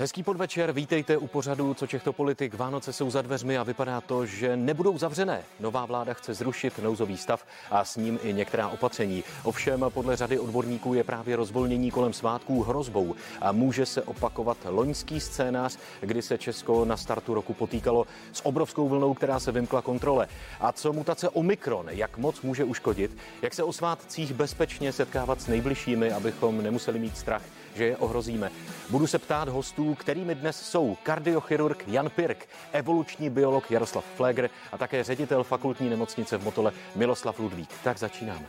Hezký podvečer, vítejte u pořadu Co Čechto politik. Vánoce jsou za dveřmi a vypadá to, že nebudou zavřené. Nová vláda chce zrušit nouzový stav a s ním i některá opatření. Ovšem podle řady odborníků je právě rozvolnění kolem svátků hrozbou a může se opakovat loňský scénář, kdy se Česko na startu roku potýkalo s obrovskou vlnou, která se vymkla kontrole. A co mutace Omikron, jak moc může uškodit, jak se o svátcích bezpečně setkávat s nejbližšími, abychom nemuseli mít strach že je ohrozíme. Budu se ptát hostů, kterými dnes jsou kardiochirurg Jan Pirk, evoluční biolog Jaroslav Flegr a také ředitel fakultní nemocnice v Motole Miloslav Ludvík. Tak začínáme.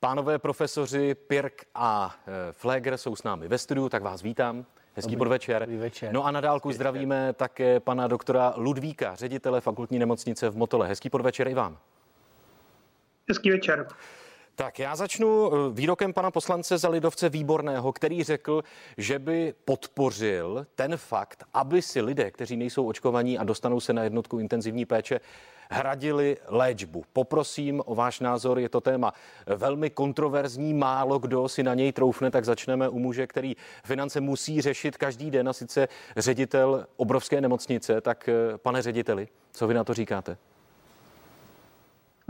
Pánové profesoři Pirk a e, Flegr jsou s námi ve studiu, tak vás vítám. Hezký Dobrý, podvečer. Dobrý večer. No a na dálku zdravíme také pana doktora Ludvíka, ředitele fakultní nemocnice v Motole. Hezký podvečer i vám. Hezký večer. Tak já začnu eh, výrokem pana poslance za Lidovce Výborného, který řekl, že by podpořil ten fakt, aby si lidé, kteří nejsou očkovaní a dostanou se na jednotku intenzivní péče, hradili léčbu. Poprosím o váš názor, je to téma velmi kontroverzní, málo kdo si na něj troufne, tak začneme u muže, který finance musí řešit každý den a sice ředitel obrovské nemocnice. Tak eh, pane řediteli, co vy na to říkáte?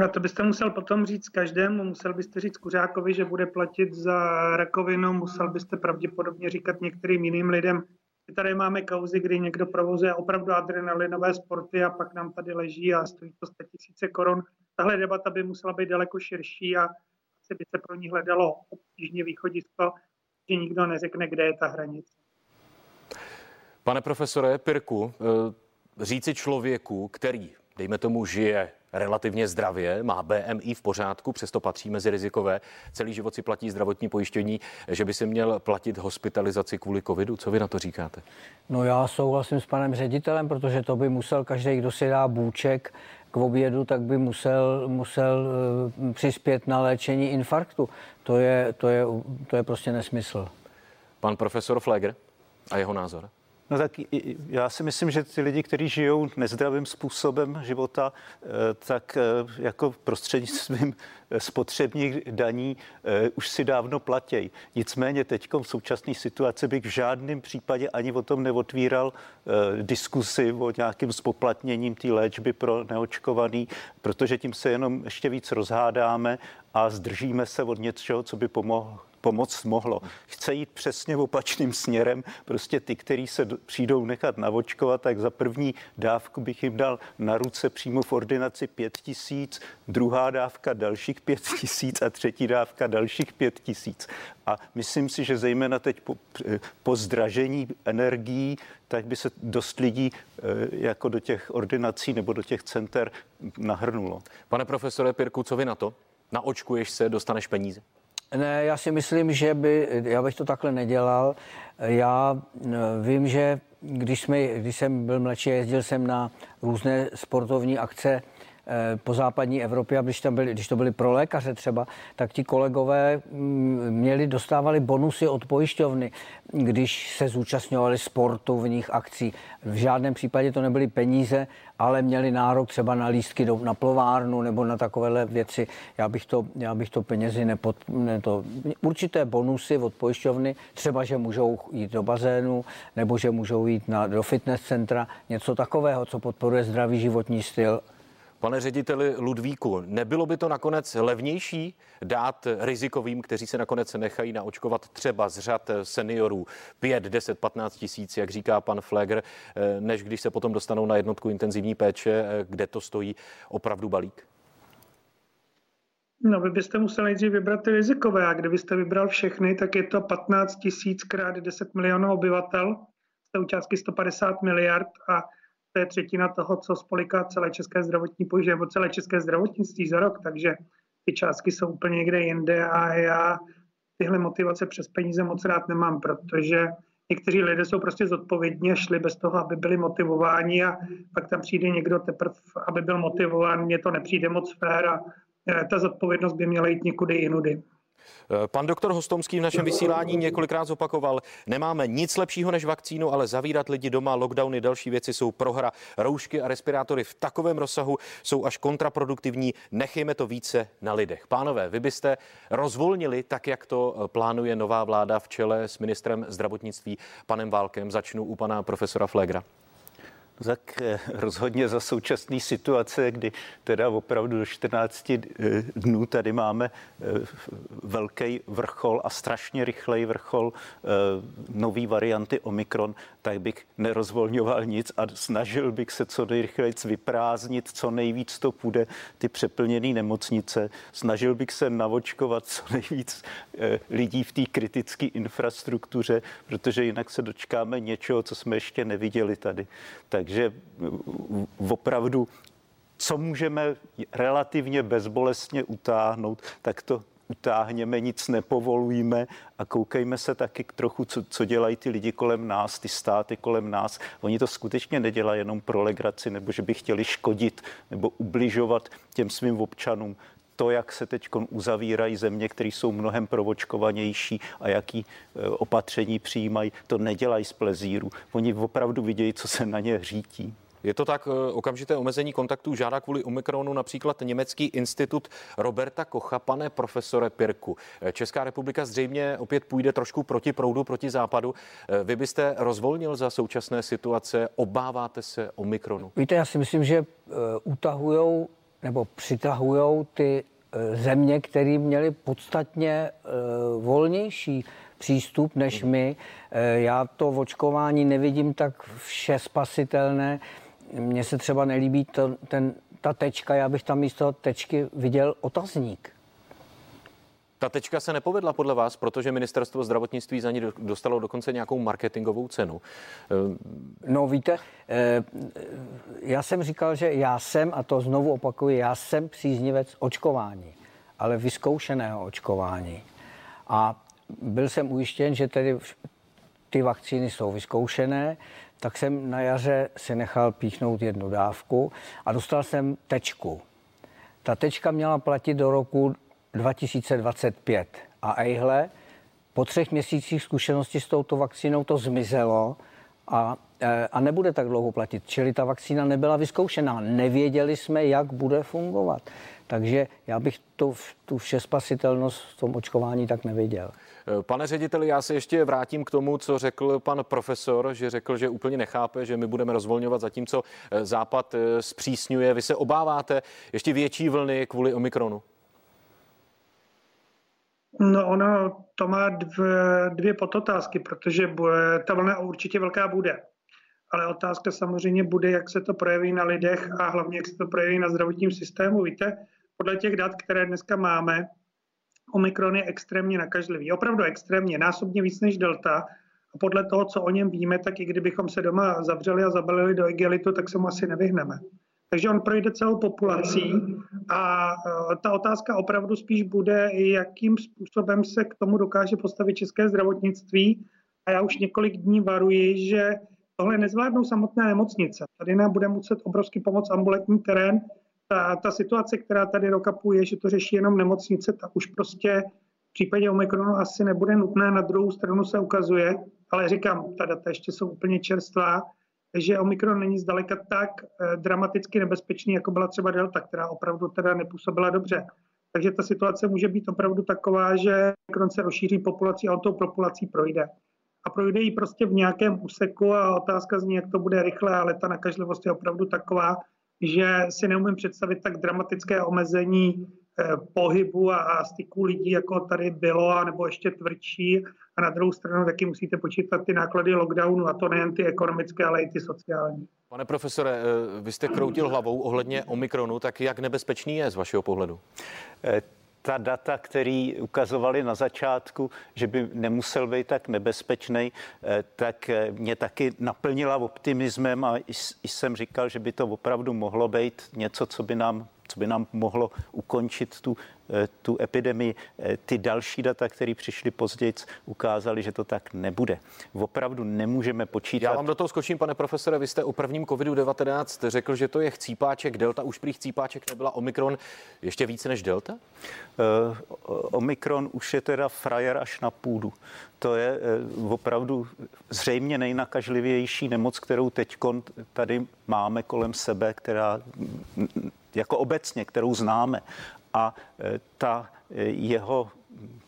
A to byste musel potom říct každému, musel byste říct Kuřákovi, že bude platit za rakovinu, musel byste pravděpodobně říkat některým jiným lidem. My tady máme kauzy, kdy někdo provozuje opravdu adrenalinové sporty a pak nám tady leží a stojí to 100 tisíce korun. Tahle debata by musela být daleko širší a asi by se pro ní hledalo obtížně východisko, že nikdo neřekne, kde je ta hranice. Pane profesore Pirku, eh, říci člověku, který, dejme tomu, žije relativně zdravě, má BMI v pořádku, přesto patří mezi rizikové, celý život si platí zdravotní pojištění, že by si měl platit hospitalizaci kvůli covidu. Co vy na to říkáte? No já souhlasím s panem ředitelem, protože to by musel každý, kdo si dá bůček k obědu, tak by musel, musel uh, přispět na léčení infarktu. To je, to, je, to je prostě nesmysl. Pan profesor Fleger a jeho názor? No tak já si myslím, že ty lidi, kteří žijou nezdravým způsobem života, eh, tak eh, jako prostřednictvím eh, spotřebních daní už si dávno platějí. Nicméně teď v současné situaci bych v žádném případě ani o tom neotvíral diskusy o nějakým spoplatněním té léčby pro neočkovaný, protože tím se jenom ještě víc rozhádáme a zdržíme se od něčeho, co by pomohlo pomoct mohlo. Chce jít přesně opačným směrem. Prostě ty, kteří se přijdou nechat navočkovat, tak za první dávku bych jim dal na ruce přímo v ordinaci pět tisíc, druhá dávka dalších pět tisíc a třetí dávka dalších pět tisíc. A myslím si, že zejména teď po, po zdražení energií, tak by se dost lidí eh, jako do těch ordinací nebo do těch center nahrnulo. Pane profesore Pirku, co vy na to? Naočkuješ se, dostaneš peníze? Ne, já si myslím, že by, já bych to takhle nedělal. Já eh, vím, že když, jsme, když jsem byl mladší, jezdil jsem na různé sportovní akce po západní Evropě, a když, tam byli, když to byli pro lékaře třeba, tak ti kolegové mm, měli, dostávali bonusy od pojišťovny, když se zúčastňovali sportovních akcí. V žádném případě to nebyly peníze, ale měli nárok třeba na lístky do, na plovárnu nebo na takovéhle věci. Já bych to, já bych to penězi nepod... Ne to, určité bonusy od pojišťovny, třeba, že můžou jít do bazénu, nebo že můžou jít na, do fitness centra, něco takového, co podporuje zdravý životní styl Pane řediteli Ludvíku, nebylo by to nakonec levnější dát rizikovým, kteří se nakonec nechají naočkovat třeba z řad seniorů 5, 10, 15 tisíc, jak říká pan Fleger, než když se potom dostanou na jednotku intenzivní péče, kde to stojí opravdu balík? No, vy byste museli nejdřív vybrat ty rizikové a kdybyste vybral všechny, tak je to 15 tisíc krát 10 milionů obyvatel, u částky 150 miliard a to je třetina toho, co spoliká celé české zdravotní pojištění nebo celé české zdravotnictví za rok, takže ty částky jsou úplně někde jinde a já tyhle motivace přes peníze moc rád nemám, protože někteří lidé jsou prostě zodpovědní a šli bez toho, aby byli motivováni a pak tam přijde někdo teprve, aby byl motivován, mně to nepřijde moc fér a e, ta zodpovědnost by měla jít někudy jinudy. Eh, pan doktor Hostomský v našem vysílání několikrát zopakoval, nemáme nic lepšího než vakcínu, ale zavírat lidi doma, lockdowny, další věci jsou prohra. Roušky a respirátory v takovém rozsahu jsou až kontraproduktivní. Nechejme to více na lidech. Pánové, vy byste rozvolnili tak, jak to eh, plánuje nová vláda v čele s ministrem zdravotnictví panem Válkem. Začnu u pana profesora Flegra tak eh, rozhodně za současné situace, kdy teda opravdu do 14 eh, dnů tady máme eh, velký vrchol a strašně rychlej vrchol nový varianty Omikron, tak bych nerozvolňoval nic a snažil bych se co nejrychleji vyprázdnit, co nejvíc to půjde, ty přeplněné nemocnice. Snažil bych se navočkovat co nejvíc lidí v té kritické infrastruktuře, protože jinak se dočkáme něčeho, co jsme ještě neviděli tady. Takže takže opravdu, co můžeme relativně bezbolestně utáhnout, tak to utáhněme, nic nepovolujeme a koukejme se taky trochu, co, co dělají ty lidi kolem nás, ty státy kolem nás. Oni to skutečně nedělají jenom pro legraci, nebo že by chtěli škodit nebo ubližovat těm svým občanům to, jak se teď uzavírají země, které jsou mnohem provočkovanější a jaký e, opatření přijímají, to nedělají z plezíru. Oni opravdu vidějí, co se na ně řítí. Je to tak, e, okamžité omezení kontaktů žádá kvůli Omikronu například Německý institut Roberta Kocha. Pane profesore Pirku, e, Česká republika zřejmě opět půjde trošku proti proudu, proti západu. Vy byste rozvolnil za současné situace, obáváte se Omikronu? Víte, já si myslím, že utahujou nebo přitahují ty e, země, které měly podstatně e, volnější přístup než my. E, já to očkování nevidím tak vše spasitelné. Mně se třeba nelíbí to, ten, ta tečka, já bych tam místo tečky viděl otazník. Ta tečka se nepovedla podle vás, protože ministerstvo zdravotnictví za ní dostalo dokonce nějakou marketingovou cenu. No víte, eh, já jsem říkal, že já jsem, a to znovu opakuju, já jsem příznivec očkování, ale vyzkoušeného očkování. A byl jsem ujištěn, že tedy ty vakcíny jsou vyzkoušené, tak jsem na jaře si nechal píchnout jednu dávku a dostal jsem tečku. Ta tečka měla platit do roku 2025. A ejhle, po třech měsících zkušenosti s touto vakcínou to zmizelo a, e, a nebude tak dlouho platit. Čili ta vakcína nebyla vyzkoušená. Nevěděli jsme, jak bude fungovat. Takže já bych tu, tu všespasitelnost v tom očkování tak neviděl. E, pane řediteli, já se ještě vrátím k tomu, co řekl pan profesor, že řekl, že úplně nechápe, že my budeme rozvolňovat, zatímco e, Západ zpřísňuje. Vy se obáváte ještě větší vlny kvůli Omikronu? No ono to má dvě, dvě podotázky, protože ta vlna určitě velká bude. Ale otázka samozřejmě bude, jak se to projeví na lidech a hlavně, jak se to projeví na zdravotním systému. Víte, podle těch dat, které dneska máme, Omikron je extrémně nakažlivý. Opravdu extrémně, násobně víc než Delta. A podle toho, co o něm víme, tak i kdybychom se doma zavřeli a zabalili do igelitu, tak se mu asi nevyhneme. Takže on projde celou populací a e, ta otázka opravdu spíš bude, jakým způsobem se k tomu dokáže postavit české zdravotnictví. A já už několik dní varuji, že tohle nezvládnou samotné nemocnice. Tady nám bude muset obrovský pomoc ambulantní terén. Ta, ta situace, která tady rokapuje, že to řeší jenom nemocnice, tak už prostě v případě Omikronu asi nebude nutné. Na druhou stranu se ukazuje, ale říkám, ta data ještě jsou úplně čerstvá, že Omikron není zdaleka tak eh, dramaticky nebezpečný, jako byla třeba Delta, která opravdu teda nepůsobila dobře. Takže ta situace může být opravdu taková, že Omikron se rozšíří populací a on tou populací projde. A projde ji prostě v nějakém úseku a otázka zní, jak to bude rychle, ale ta nakažlivost je opravdu taková, že si neumím představit tak dramatické omezení pohybu a, a styku lidí, jako tady bylo, nebo ještě tvrdší. A na druhou stranu taky musíte počítat ty náklady lockdownu, a to nejen ty ekonomické, ale i ty sociální. Pane profesore, eh, vy jste kroutil hlavou ohledně Omikronu, tak jak nebezpečný je z vašeho pohledu? Eh, ta data, který ukazovali na začátku, že by nemusel být tak nebezpečný, tak mě taky naplnila optimismem a i jsem říkal, že by to opravdu mohlo být něco, co by nám co by nám mohlo ukončit tu tu epidemii. Ty další data, které přišly později, ukázaly, že to tak nebude. Opravdu nemůžeme počítat. Já vám do toho skočím, pane profesore. Vy jste o prvním COVID-19 řekl, že to je chcípáček Delta. Už prý chcípáček nebyla Omikron ještě více než Delta? Uh, Omikron už je teda frajer až na půdu. To je uh, opravdu zřejmě nejnakažlivější nemoc, kterou teď tady máme kolem sebe, která jako obecně, kterou známe. A e, ta e, jeho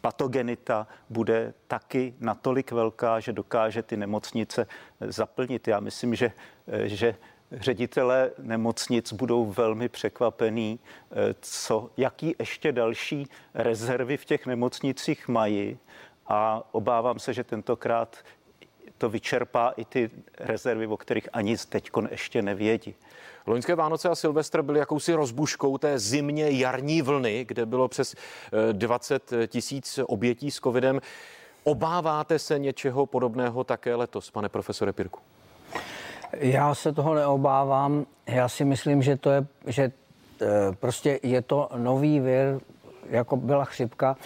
patogenita bude taky natolik velká, že dokáže ty nemocnice zaplnit. Já myslím, že, e, že ředitelé nemocnic budou velmi překvapení, co, jaký ještě další rezervy v těch nemocnicích mají a obávám se, že tentokrát to vyčerpá i ty rezervy, o kterých ani teď ještě nevědí. Loňské Vánoce a Silvestr byly jakousi rozbuškou té zimně jarní vlny, kde bylo přes 20 eh, tisíc obětí s covidem. Obáváte se něčeho podobného také letos, pane profesore Pirku? Já se toho neobávám. Já si myslím, že to je, že eh, prostě je to nový vir, jako byla chřipka.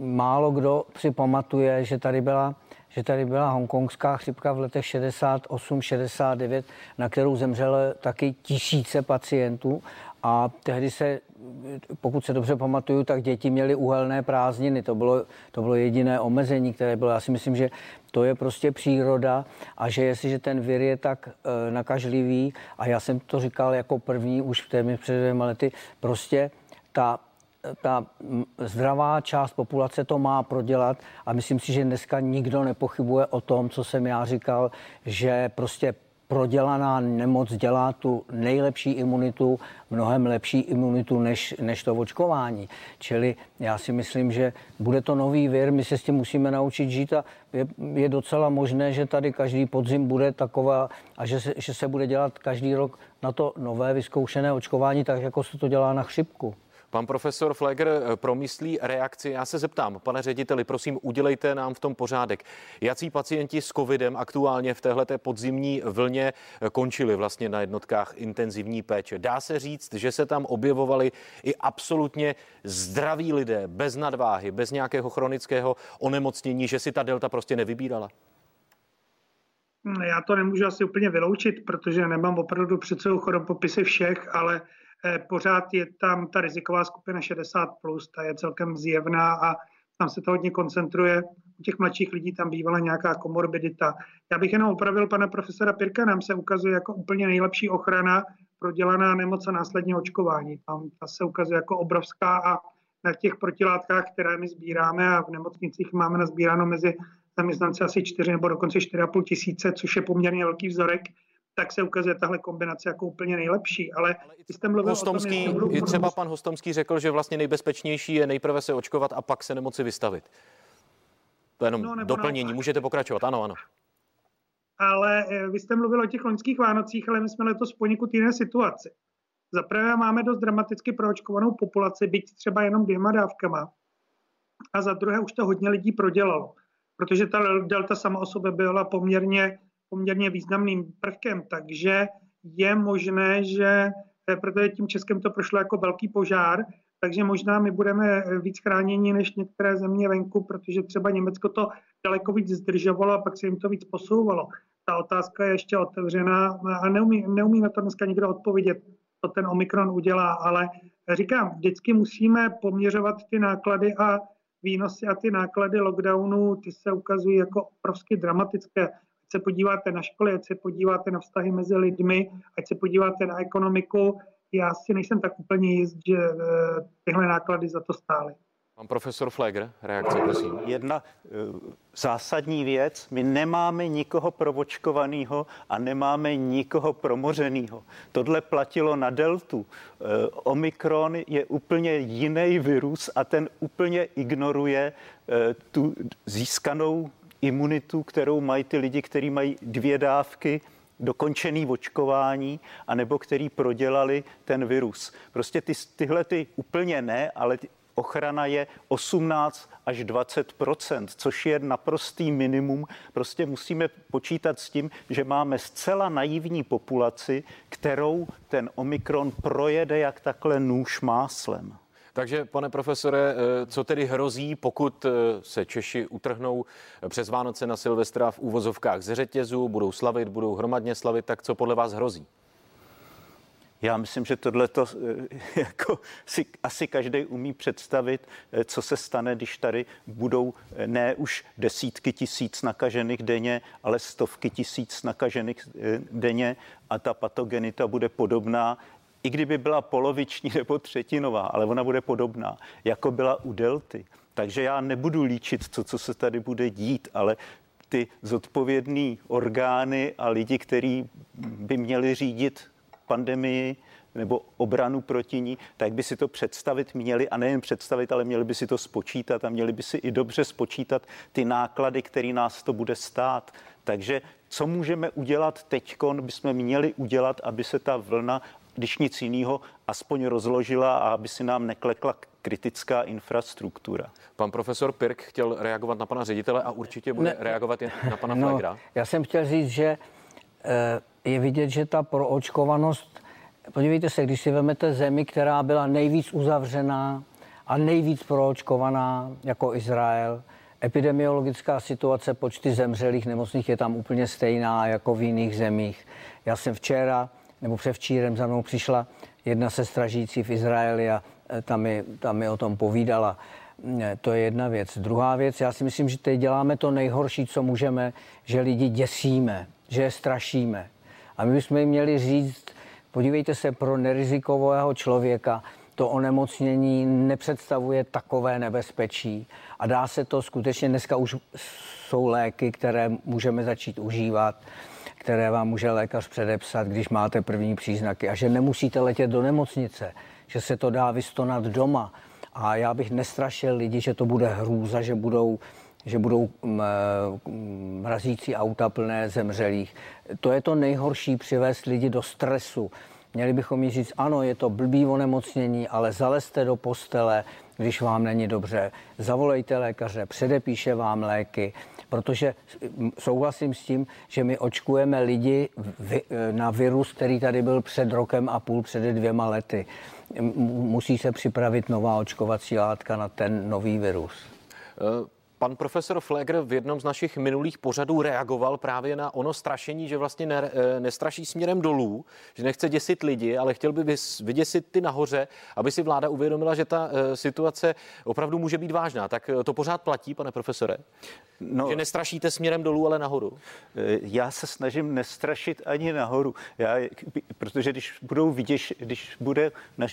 Málo kdo si pamatuje, že tady byla že tady byla hongkongská chřipka v letech 68, 69, na kterou zemřelo taky tisíce pacientů a tehdy se, pokud se dobře pamatuju, tak děti měly uhelné prázdniny. To bylo, to bylo jediné omezení, které bylo. Já si myslím, že to je prostě příroda a že jestliže ten vir je tak e, nakažlivý, a já jsem to říkal jako první už v téměř před dvěma lety, prostě ta ta zdravá část populace to má prodělat a myslím si, že dneska nikdo nepochybuje o tom, co jsem já říkal, že prostě prodělaná nemoc dělá tu nejlepší imunitu, mnohem lepší imunitu než, než to očkování. Čili já si myslím, že bude to nový vir, my se s tím musíme naučit žít a je, je docela možné, že tady každý podzim bude taková a že se, že se bude dělat každý rok na to nové vyzkoušené očkování, tak jako se to dělá na chřipku. Pan profesor Fleger eh, promyslí reakci. Já se zeptám, pane řediteli, prosím, udělejte nám v tom pořádek. Jací pacienti s covidem aktuálně v téhle podzimní vlně eh, končili vlastně na jednotkách intenzivní péče? Dá se říct, že se tam objevovali i absolutně zdraví lidé, bez nadváhy, bez nějakého chronického onemocnění, že si ta delta prostě nevybírala? Já to nemůžu asi úplně vyloučit, protože nemám opravdu před sebou choropopisy všech, ale pořád je tam ta riziková skupina 60+, plus, ta je celkem zjevná a tam se to hodně koncentruje. U těch mladších lidí tam bývala nějaká komorbidita. Já bych jenom opravil pana profesora Pirka, nám se ukazuje jako úplně nejlepší ochrana prodělaná nemoc a následně očkování. Tam ta se ukazuje jako obrovská a na těch protilátkách, které my sbíráme a v nemocnicích máme nazbíráno mezi zaměstnanci asi 4 nebo dokonce 4,5 tisíce, což je poměrně velký vzorek, tak se ukazuje tahle kombinace jako úplně nejlepší. Ale, i jste mluvil Hostomský, o tom, i třeba pan Hostomský řekl, že vlastně nejbezpečnější je nejprve se očkovat a pak se nemoci vystavit. To je jenom no, doplnění. Naopak. Můžete pokračovat, ano, ano. Ale eh, vy jste mluvil o těch loňských Vánocích, ale my jsme letos poněkud jiné situaci. Za prvé máme dost dramaticky proočkovanou populaci, byť třeba jenom dvěma dávkama. A za druhé už to hodně lidí prodělalo, protože ta delta sama o sobě byla poměrně poměrně významným prvkem, takže je možné, že eh, protože tím Českem to prošlo jako velký požár, takže možná my budeme eh, víc chráněni než některé země venku, protože třeba Německo to daleko víc zdržovalo a pak se jim to víc posouvalo. Ta otázka je ještě otevřená a neumí, neumí na to dneska nikdo odpovědět, co ten Omikron udělá, ale říkám, vždycky musíme poměřovat ty náklady a výnosy a ty náklady lockdownu, ty se ukazují jako obrovsky dramatické se podíváte na školy, ať se podíváte na vztahy mezi lidmi, ať se podíváte na ekonomiku, já si nejsem tak úplně jist, že eh, tyhle náklady za to stály. Pan profesor Flegr, reakce, prosím. Jedna uh, zásadní věc. My nemáme nikoho provočkovaného a nemáme nikoho promořeného. Tohle platilo na deltu. Uh, Omikron je úplně jiný virus a ten úplně ignoruje uh, tu získanou imunitu, kterou mají ty lidi, kteří mají dvě dávky dokončený očkování, anebo který prodělali ten virus. Prostě ty, tyhle ty úplně ne, ale ty, ochrana je 18 až 20% což je naprostý minimum. Prostě musíme počítat s tím, že máme zcela naivní populaci, kterou ten Omikron projede jak takhle nůž máslem. Takže, pane profesore, eh, co tedy hrozí, pokud eh, se Češi utrhnou přes Vánoce na Silvestra v úvozovkách ze řetězu, budou slavit, budou hromadně slavit, tak co podle vás hrozí? Já myslím, že tohle to eh, jako si asi každý umí představit, co se stane, když tady budou ne už desítky tisíc nakažených denně, ale stovky tisíc nakažených denně a ta patogenita bude podobná i kdyby byla poloviční nebo třetinová, ale ona bude podobná, jako byla u delty. Takže já nebudu líčit to, co se tady bude dít, ale ty zodpovědné orgány a lidi, kteří by měli řídit pandemii nebo obranu proti ní, tak by si to představit měli a nejen představit, ale měli by si to spočítat a měli by si i dobře spočítat ty náklady, který nás to bude stát. Takže co můžeme udělat teď, bychom měli udělat, aby se ta vlna když nic jiného, aspoň rozložila a aby si nám neklekla kritická infrastruktura. Pan profesor Pirk chtěl reagovat na pana ředitele a určitě bude ne, reagovat i na pana no, Flegra. Já jsem chtěl říct, že eh, je vidět, že ta proočkovanost, podívejte se, když si vezmete zemi, která byla nejvíc uzavřená a nejvíc proočkovaná, jako Izrael, epidemiologická situace, počty zemřelých nemocných je tam úplně stejná jako v jiných zemích. Já jsem včera nebo převčírem za mnou přišla jedna sestra žijící v Izraeli a e, tam mi, tam mi o tom povídala. E, to je jedna věc. Druhá věc, já si myslím, že teď děláme to nejhorší, co můžeme, že lidi děsíme, že je strašíme. A my bychom jim měli říct, podívejte se, pro nerizikového člověka to onemocnění nepředstavuje takové nebezpečí. A dá se to skutečně, dneska už jsou léky, které můžeme začít užívat které vám může lékař předepsat, když máte první příznaky a že nemusíte letět do nemocnice, že se to dá vystonat doma. A já bych nestrašil lidi, že to bude hrůza, že budou že budou mm, eh, mrazící auta plné zemřelých. To je to nejhorší, přivést lidi do stresu. Měli bychom jí říct, ano, je to blbý onemocnění, ale zalezte do postele, když vám není dobře. Zavolejte lékaře, předepíše vám léky protože souhlasím s tím, že my očkujeme lidi na virus, který tady byl před rokem a půl, před dvěma lety. Musí se připravit nová očkovací látka na ten nový virus. Uh... Pan profesor Flegr v jednom z našich minulých pořadů reagoval právě na ono strašení, že vlastně ne, eh, nestraší směrem dolů, že nechce děsit lidi, ale chtěl by vyděsit ty nahoře, aby si vláda uvědomila, že ta eh, situace opravdu může být vážná. Tak eh, to pořád platí, pane profesore? No, že nestrašíte směrem dolů, ale nahoru? Já se snažím nestrašit ani nahoru, já, protože když budou viděš, když bude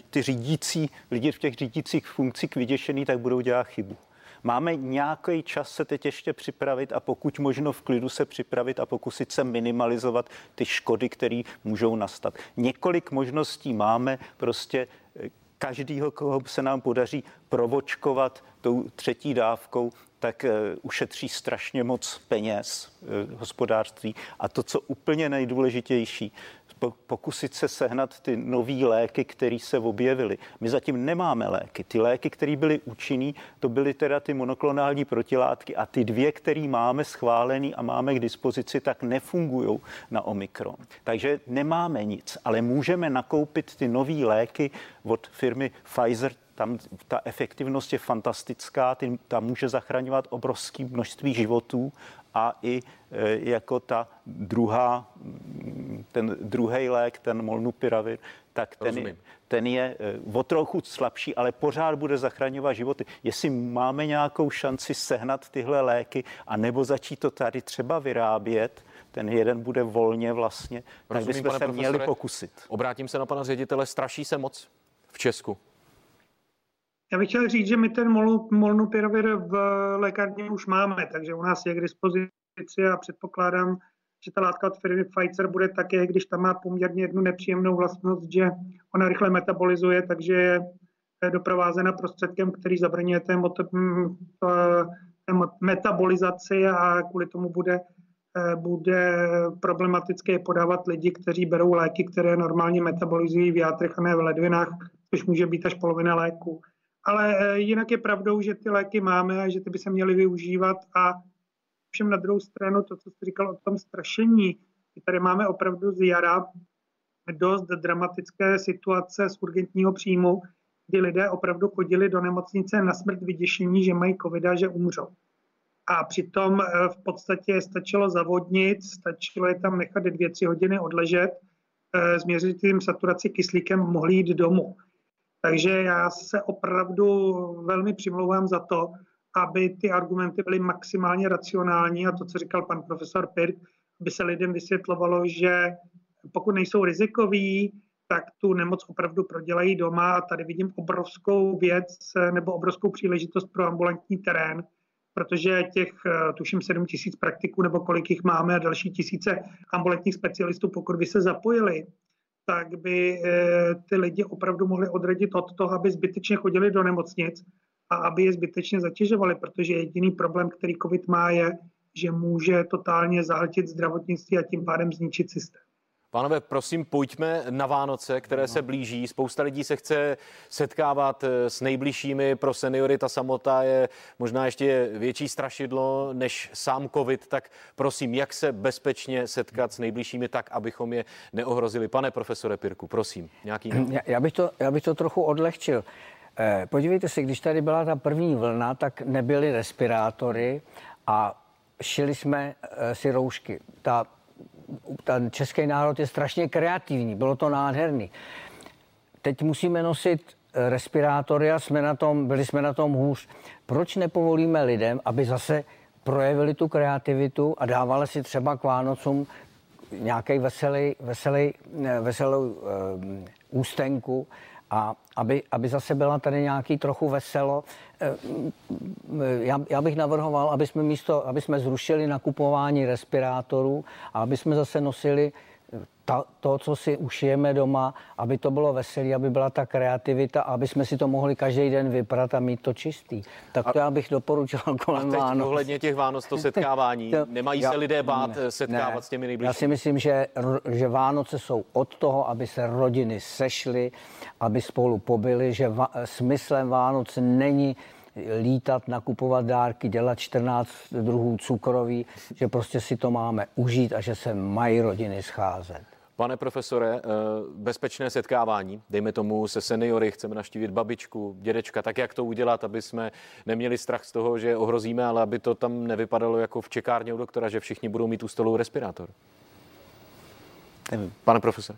ty řídící lidi v těch řídících funkcích vyděšený, tak budou dělat chybu. Máme nějaký čas se teď ještě připravit a pokud možno v klidu se připravit a pokusit se minimalizovat ty škody, které můžou nastat. Několik možností máme, prostě eh, každýho, koho se nám podaří provočkovat tou třetí dávkou, tak uh, ušetří strašně moc peněz uh, hospodářství. A to, co úplně nejdůležitější, pokusit se sehnat ty nové léky, které se objevily. My zatím nemáme léky. Ty léky, které byly účinný, to byly teda ty monoklonální protilátky a ty dvě, které máme schválený a máme k dispozici, tak nefungují na Omikron. Takže nemáme nic, ale můžeme nakoupit ty nové léky od firmy Pfizer, tam ta efektivnost je fantastická, ty, ta může zachraňovat obrovské množství životů a i e, jako ta druhá, ten druhý lék, ten molnupiravir, tak ten, je, ten je e, o trochu slabší, ale pořád bude zachraňovat životy. Jestli máme nějakou šanci sehnat tyhle léky, a nebo začít to tady třeba vyrábět, ten jeden bude volně vlastně, Rozumím, tak bychom se měli pokusit. Obrátím se na pana ředitele, straší se moc v Česku? Já bych chtěl říct, že my ten molnupiravir v lékárně už máme, takže u nás je k dispozici a předpokládám, že ta látka od firmy Pfizer bude také, když tam má poměrně jednu nepříjemnou vlastnost, že ona rychle metabolizuje, takže je doprovázena prostředkem, který zabraňuje té, té metabolizaci a kvůli tomu bude, bude problematické podávat lidi, kteří berou léky, které normálně metabolizují v játrech a ne v ledvinách, což může být až polovina léku. Ale eh, jinak je pravdou, že ty léky máme a že ty by se měly využívat a všem na druhou stranu to, co jste říkal o tom strašení, tady máme opravdu z jara dost dramatické situace z urgentního příjmu, kdy lidé opravdu chodili do nemocnice na smrt vyděšení, že mají covid a že umřou. A přitom eh, v podstatě stačilo zavodnit, stačilo je tam nechat dvě, tři hodiny odležet, eh, změřit jim saturaci kyslíkem, mohli jít domů. Takže já se opravdu velmi přimlouvám za to, aby ty argumenty byly maximálně racionální a to, co říkal pan profesor Pirt, aby se lidem vysvětlovalo, že pokud nejsou rizikoví, tak tu nemoc opravdu prodělají doma. A tady vidím obrovskou věc nebo obrovskou příležitost pro ambulantní terén, protože těch, eh, tuším, 7 tisíc praktiků nebo kolik jich máme a další tisíce ambulantních specialistů, pokud by se zapojili, tak by eh, ty lidi opravdu mohli odradit od toho, aby zbytečně chodili do nemocnic a aby je zbytečně zatěžovali, protože jediný problém, který COVID má, je, že může totálně zahltit zdravotnictví a tím pádem zničit systém. Pánové, prosím, pojďme na Vánoce, které se blíží. Spousta lidí se chce setkávat eh, s nejbližšími. Pro seniory ta samota je možná ještě větší strašidlo než sám COVID. Tak prosím, jak se bezpečně setkat s nejbližšími tak, abychom je neohrozili? Pane profesore Pirku, prosím, nějaký... Já, já, bych, to, já bych to trochu odlehčil. Eh, podívejte se, když tady byla ta první vlna, tak nebyly respirátory a šili jsme eh, si roušky. Ta ten český národ je strašně kreativní, bylo to nádherný. Teď musíme nosit eh, respirátory a jsme na tom, byli jsme na tom hůř. Proč nepovolíme lidem, aby zase projevili tu kreativitu a dávali si třeba k Vánocům nějaký veselý, veselý, veselou uh, ústenku a aby, aby zase byla tady nějaký trochu veselo. Eh, já, já bych navrhoval, aby jsme místo, aby jsme zrušili nakupování respirátorů a aby jsme zase nosili ta, to, co si ušijeme doma, aby to bylo veselé, aby byla ta kreativita, aby jsme si to mohli každý den vyprat a mít to čistý. Tak to a, já bych doporučoval kolem a teď Vánoc. ohledně těch Vánoc, to setkávání, to, nemají já, se lidé bát ne, setkávat ne, s těmi nejbližšími? Já si myslím, že, že Vánoce jsou od toho, aby se rodiny sešly, aby spolu pobyly, že va, smyslem Vánoc není lítat, nakupovat dárky, dělat 14 druhů cukroví, že prostě si to máme užít a že se mají rodiny scházet. Pane profesore, eh, bezpečné setkávání, dejme tomu se seniory, chceme naštívit babičku, dědečka, tak jak to udělat, aby jsme neměli strach z toho, že ohrozíme, ale aby to tam nevypadalo jako v čekárně u doktora, že všichni budou mít u stolu respirátor? Nevím. Pane profesor.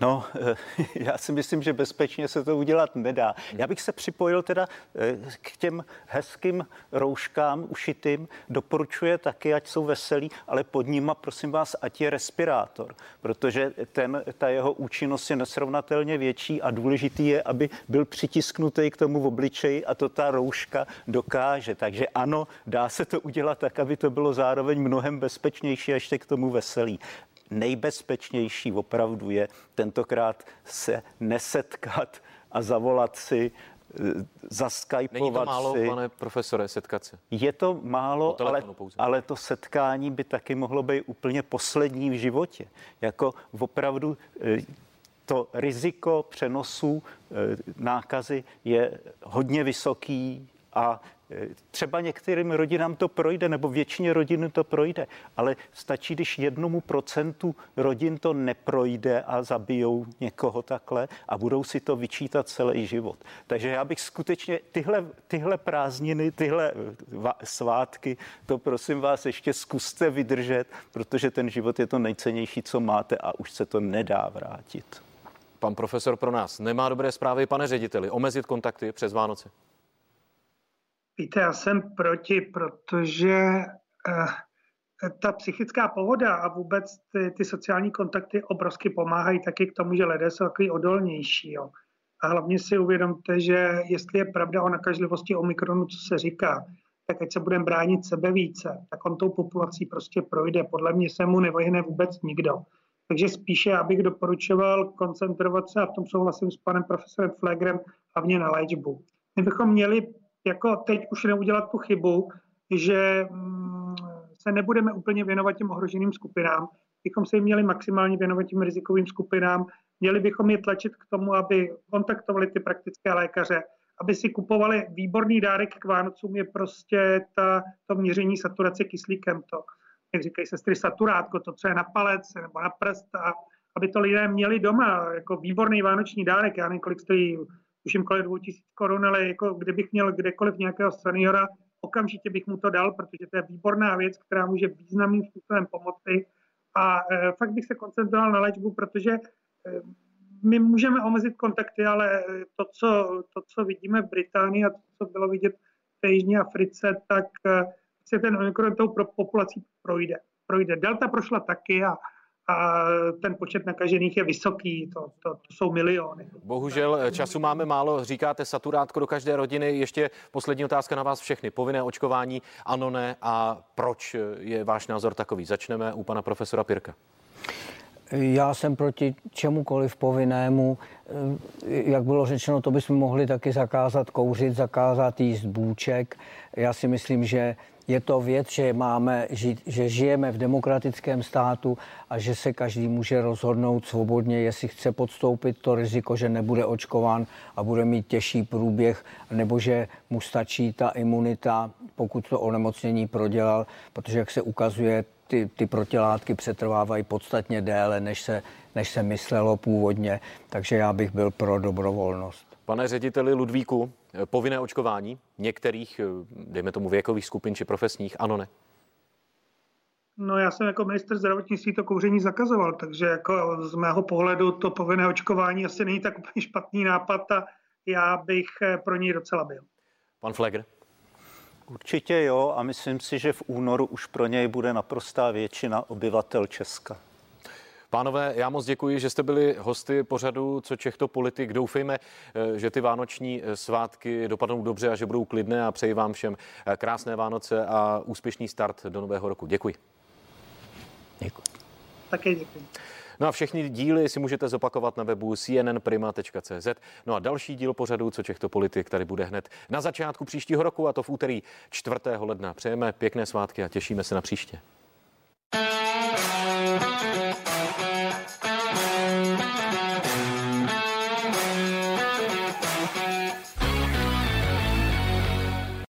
No, já si myslím, že bezpečně se to udělat nedá. Já bych se připojil teda eh, k těm hezkým rouškám ušitým. Doporučuje taky, ať jsou veselí, ale pod nima, prosím vás, ať je respirátor, protože ten, ta jeho účinnost je nesrovnatelně větší a důležitý je, aby byl přitisknutý k tomu v obličeji a to ta rouška dokáže. Takže ano, dá se to udělat tak, aby to bylo zároveň mnohem bezpečnější a ještě k tomu veselý nejbezpečnější opravdu je tentokrát se nesetkat a zavolat si eh, zaskypovat Není to málo, si. pane profesore, setkat se? Je to málo, ale, ale to setkání by taky mohlo být úplně poslední v životě. Jako opravdu eh, to riziko přenosu eh, nákazy je hodně vysoký a Třeba některým rodinám to projde, nebo většině rodin to projde, ale stačí, když jednomu procentu rodin to neprojde a zabijou někoho takhle a budou si to vyčítat celý život. Takže já bych skutečně tyhle, tyhle prázdniny, tyhle svátky, to prosím vás ještě zkuste vydržet, protože ten život je to nejcennější, co máte a už se to nedá vrátit. Pan profesor pro nás nemá dobré zprávy, pane řediteli, omezit kontakty přes Vánoce. Víte, já jsem proti, protože eh, ta psychická pohoda a vůbec ty, ty sociální kontakty obrovsky pomáhají taky k tomu, že lidé jsou takový odolnější. Jo. A hlavně si uvědomte, že jestli je pravda o nakažlivosti Omikronu, co se říká, tak ať se budeme bránit sebe více, tak on tou populací prostě projde. Podle mě se mu nevyhne vůbec nikdo. Takže spíše, abych doporučoval koncentrovat se, a v tom souhlasím s panem profesorem Flegrem, hlavně na léčbu. My bychom měli jako teď už neudělat tu chybu, že mm, se nebudeme úplně věnovat těm ohroženým skupinám, bychom se jim měli maximálně věnovat těm rizikovým skupinám, měli bychom je tlačit k tomu, aby kontaktovali ty praktické lékaře, aby si kupovali výborný dárek k Vánocům, je prostě ta, to měření saturace kyslíkem, to, jak říkají sestry, saturátko, to, co je na palec nebo na prst, a aby to lidé měli doma, jako výborný vánoční dárek, já nevím, kolik stojí tuším kolem 2000 korun, ale jako kdybych měl kdekoliv nějakého seniora, okamžitě bych mu to dal, protože to je výborná věc, která může významným způsobem pomoci. A e, fakt bych se koncentroval na léčbu, protože e, my můžeme omezit kontakty, ale to, co, to, co vidíme v Británii a to, co bylo vidět v Jižní Africe, tak se ten omikron tou populací projde. projde. Delta prošla taky a a ten počet nakažených je vysoký, to, to, to jsou miliony. Bohužel eh, času máme málo, říkáte saturátko do každé rodiny. Ještě poslední otázka na vás všechny. Povinné očkování, ano, ne a proč je váš názor takový? Začneme u pana profesora Pirka. Já jsem proti čemukoliv povinnému. Eh, jak bylo řečeno, to bychom mohli taky zakázat kouřit, zakázat jíst bůček. Já si myslím, že je to věc, že máme, že žijeme v demokratickém státu a že se každý může rozhodnout svobodně, jestli chce podstoupit to riziko, že nebude očkován a bude mít těžší průběh, nebo že mu stačí ta imunita, pokud to onemocnění prodělal, protože jak se ukazuje, ty, ty protilátky přetrvávají podstatně déle, než se, než se myslelo původně, takže já bych byl pro dobrovolnost. Pane řediteli Ludvíku, povinné očkování některých, dejme tomu, věkových skupin či profesních, ano, ne? No já jsem jako minister zdravotnictví to kouření zakazoval, takže jako z mého pohledu to povinné očkování asi není tak úplně špatný nápad a já bych eh, pro něj docela byl. Pan Flegr? Určitě jo a myslím si, že v únoru už pro něj bude naprostá většina obyvatel Česka. Pánové, já moc děkuji, že jste byli hosty pořadu Co Čechto politik. Doufejme, eh, že ty vánoční eh, svátky dopadnou dobře a že budou klidné a přeji vám všem eh, krásné Vánoce a úspěšný start do nového roku. Děkuji. Děkuji. Také děkuji. No a všechny díly si můžete zopakovat na webu cnnprima.cz. No a další díl pořadu, co těchto politik, tady bude hned na začátku příštího roku a to v úterý 4. ledna. Přejeme pěkné svátky a těšíme se na příště.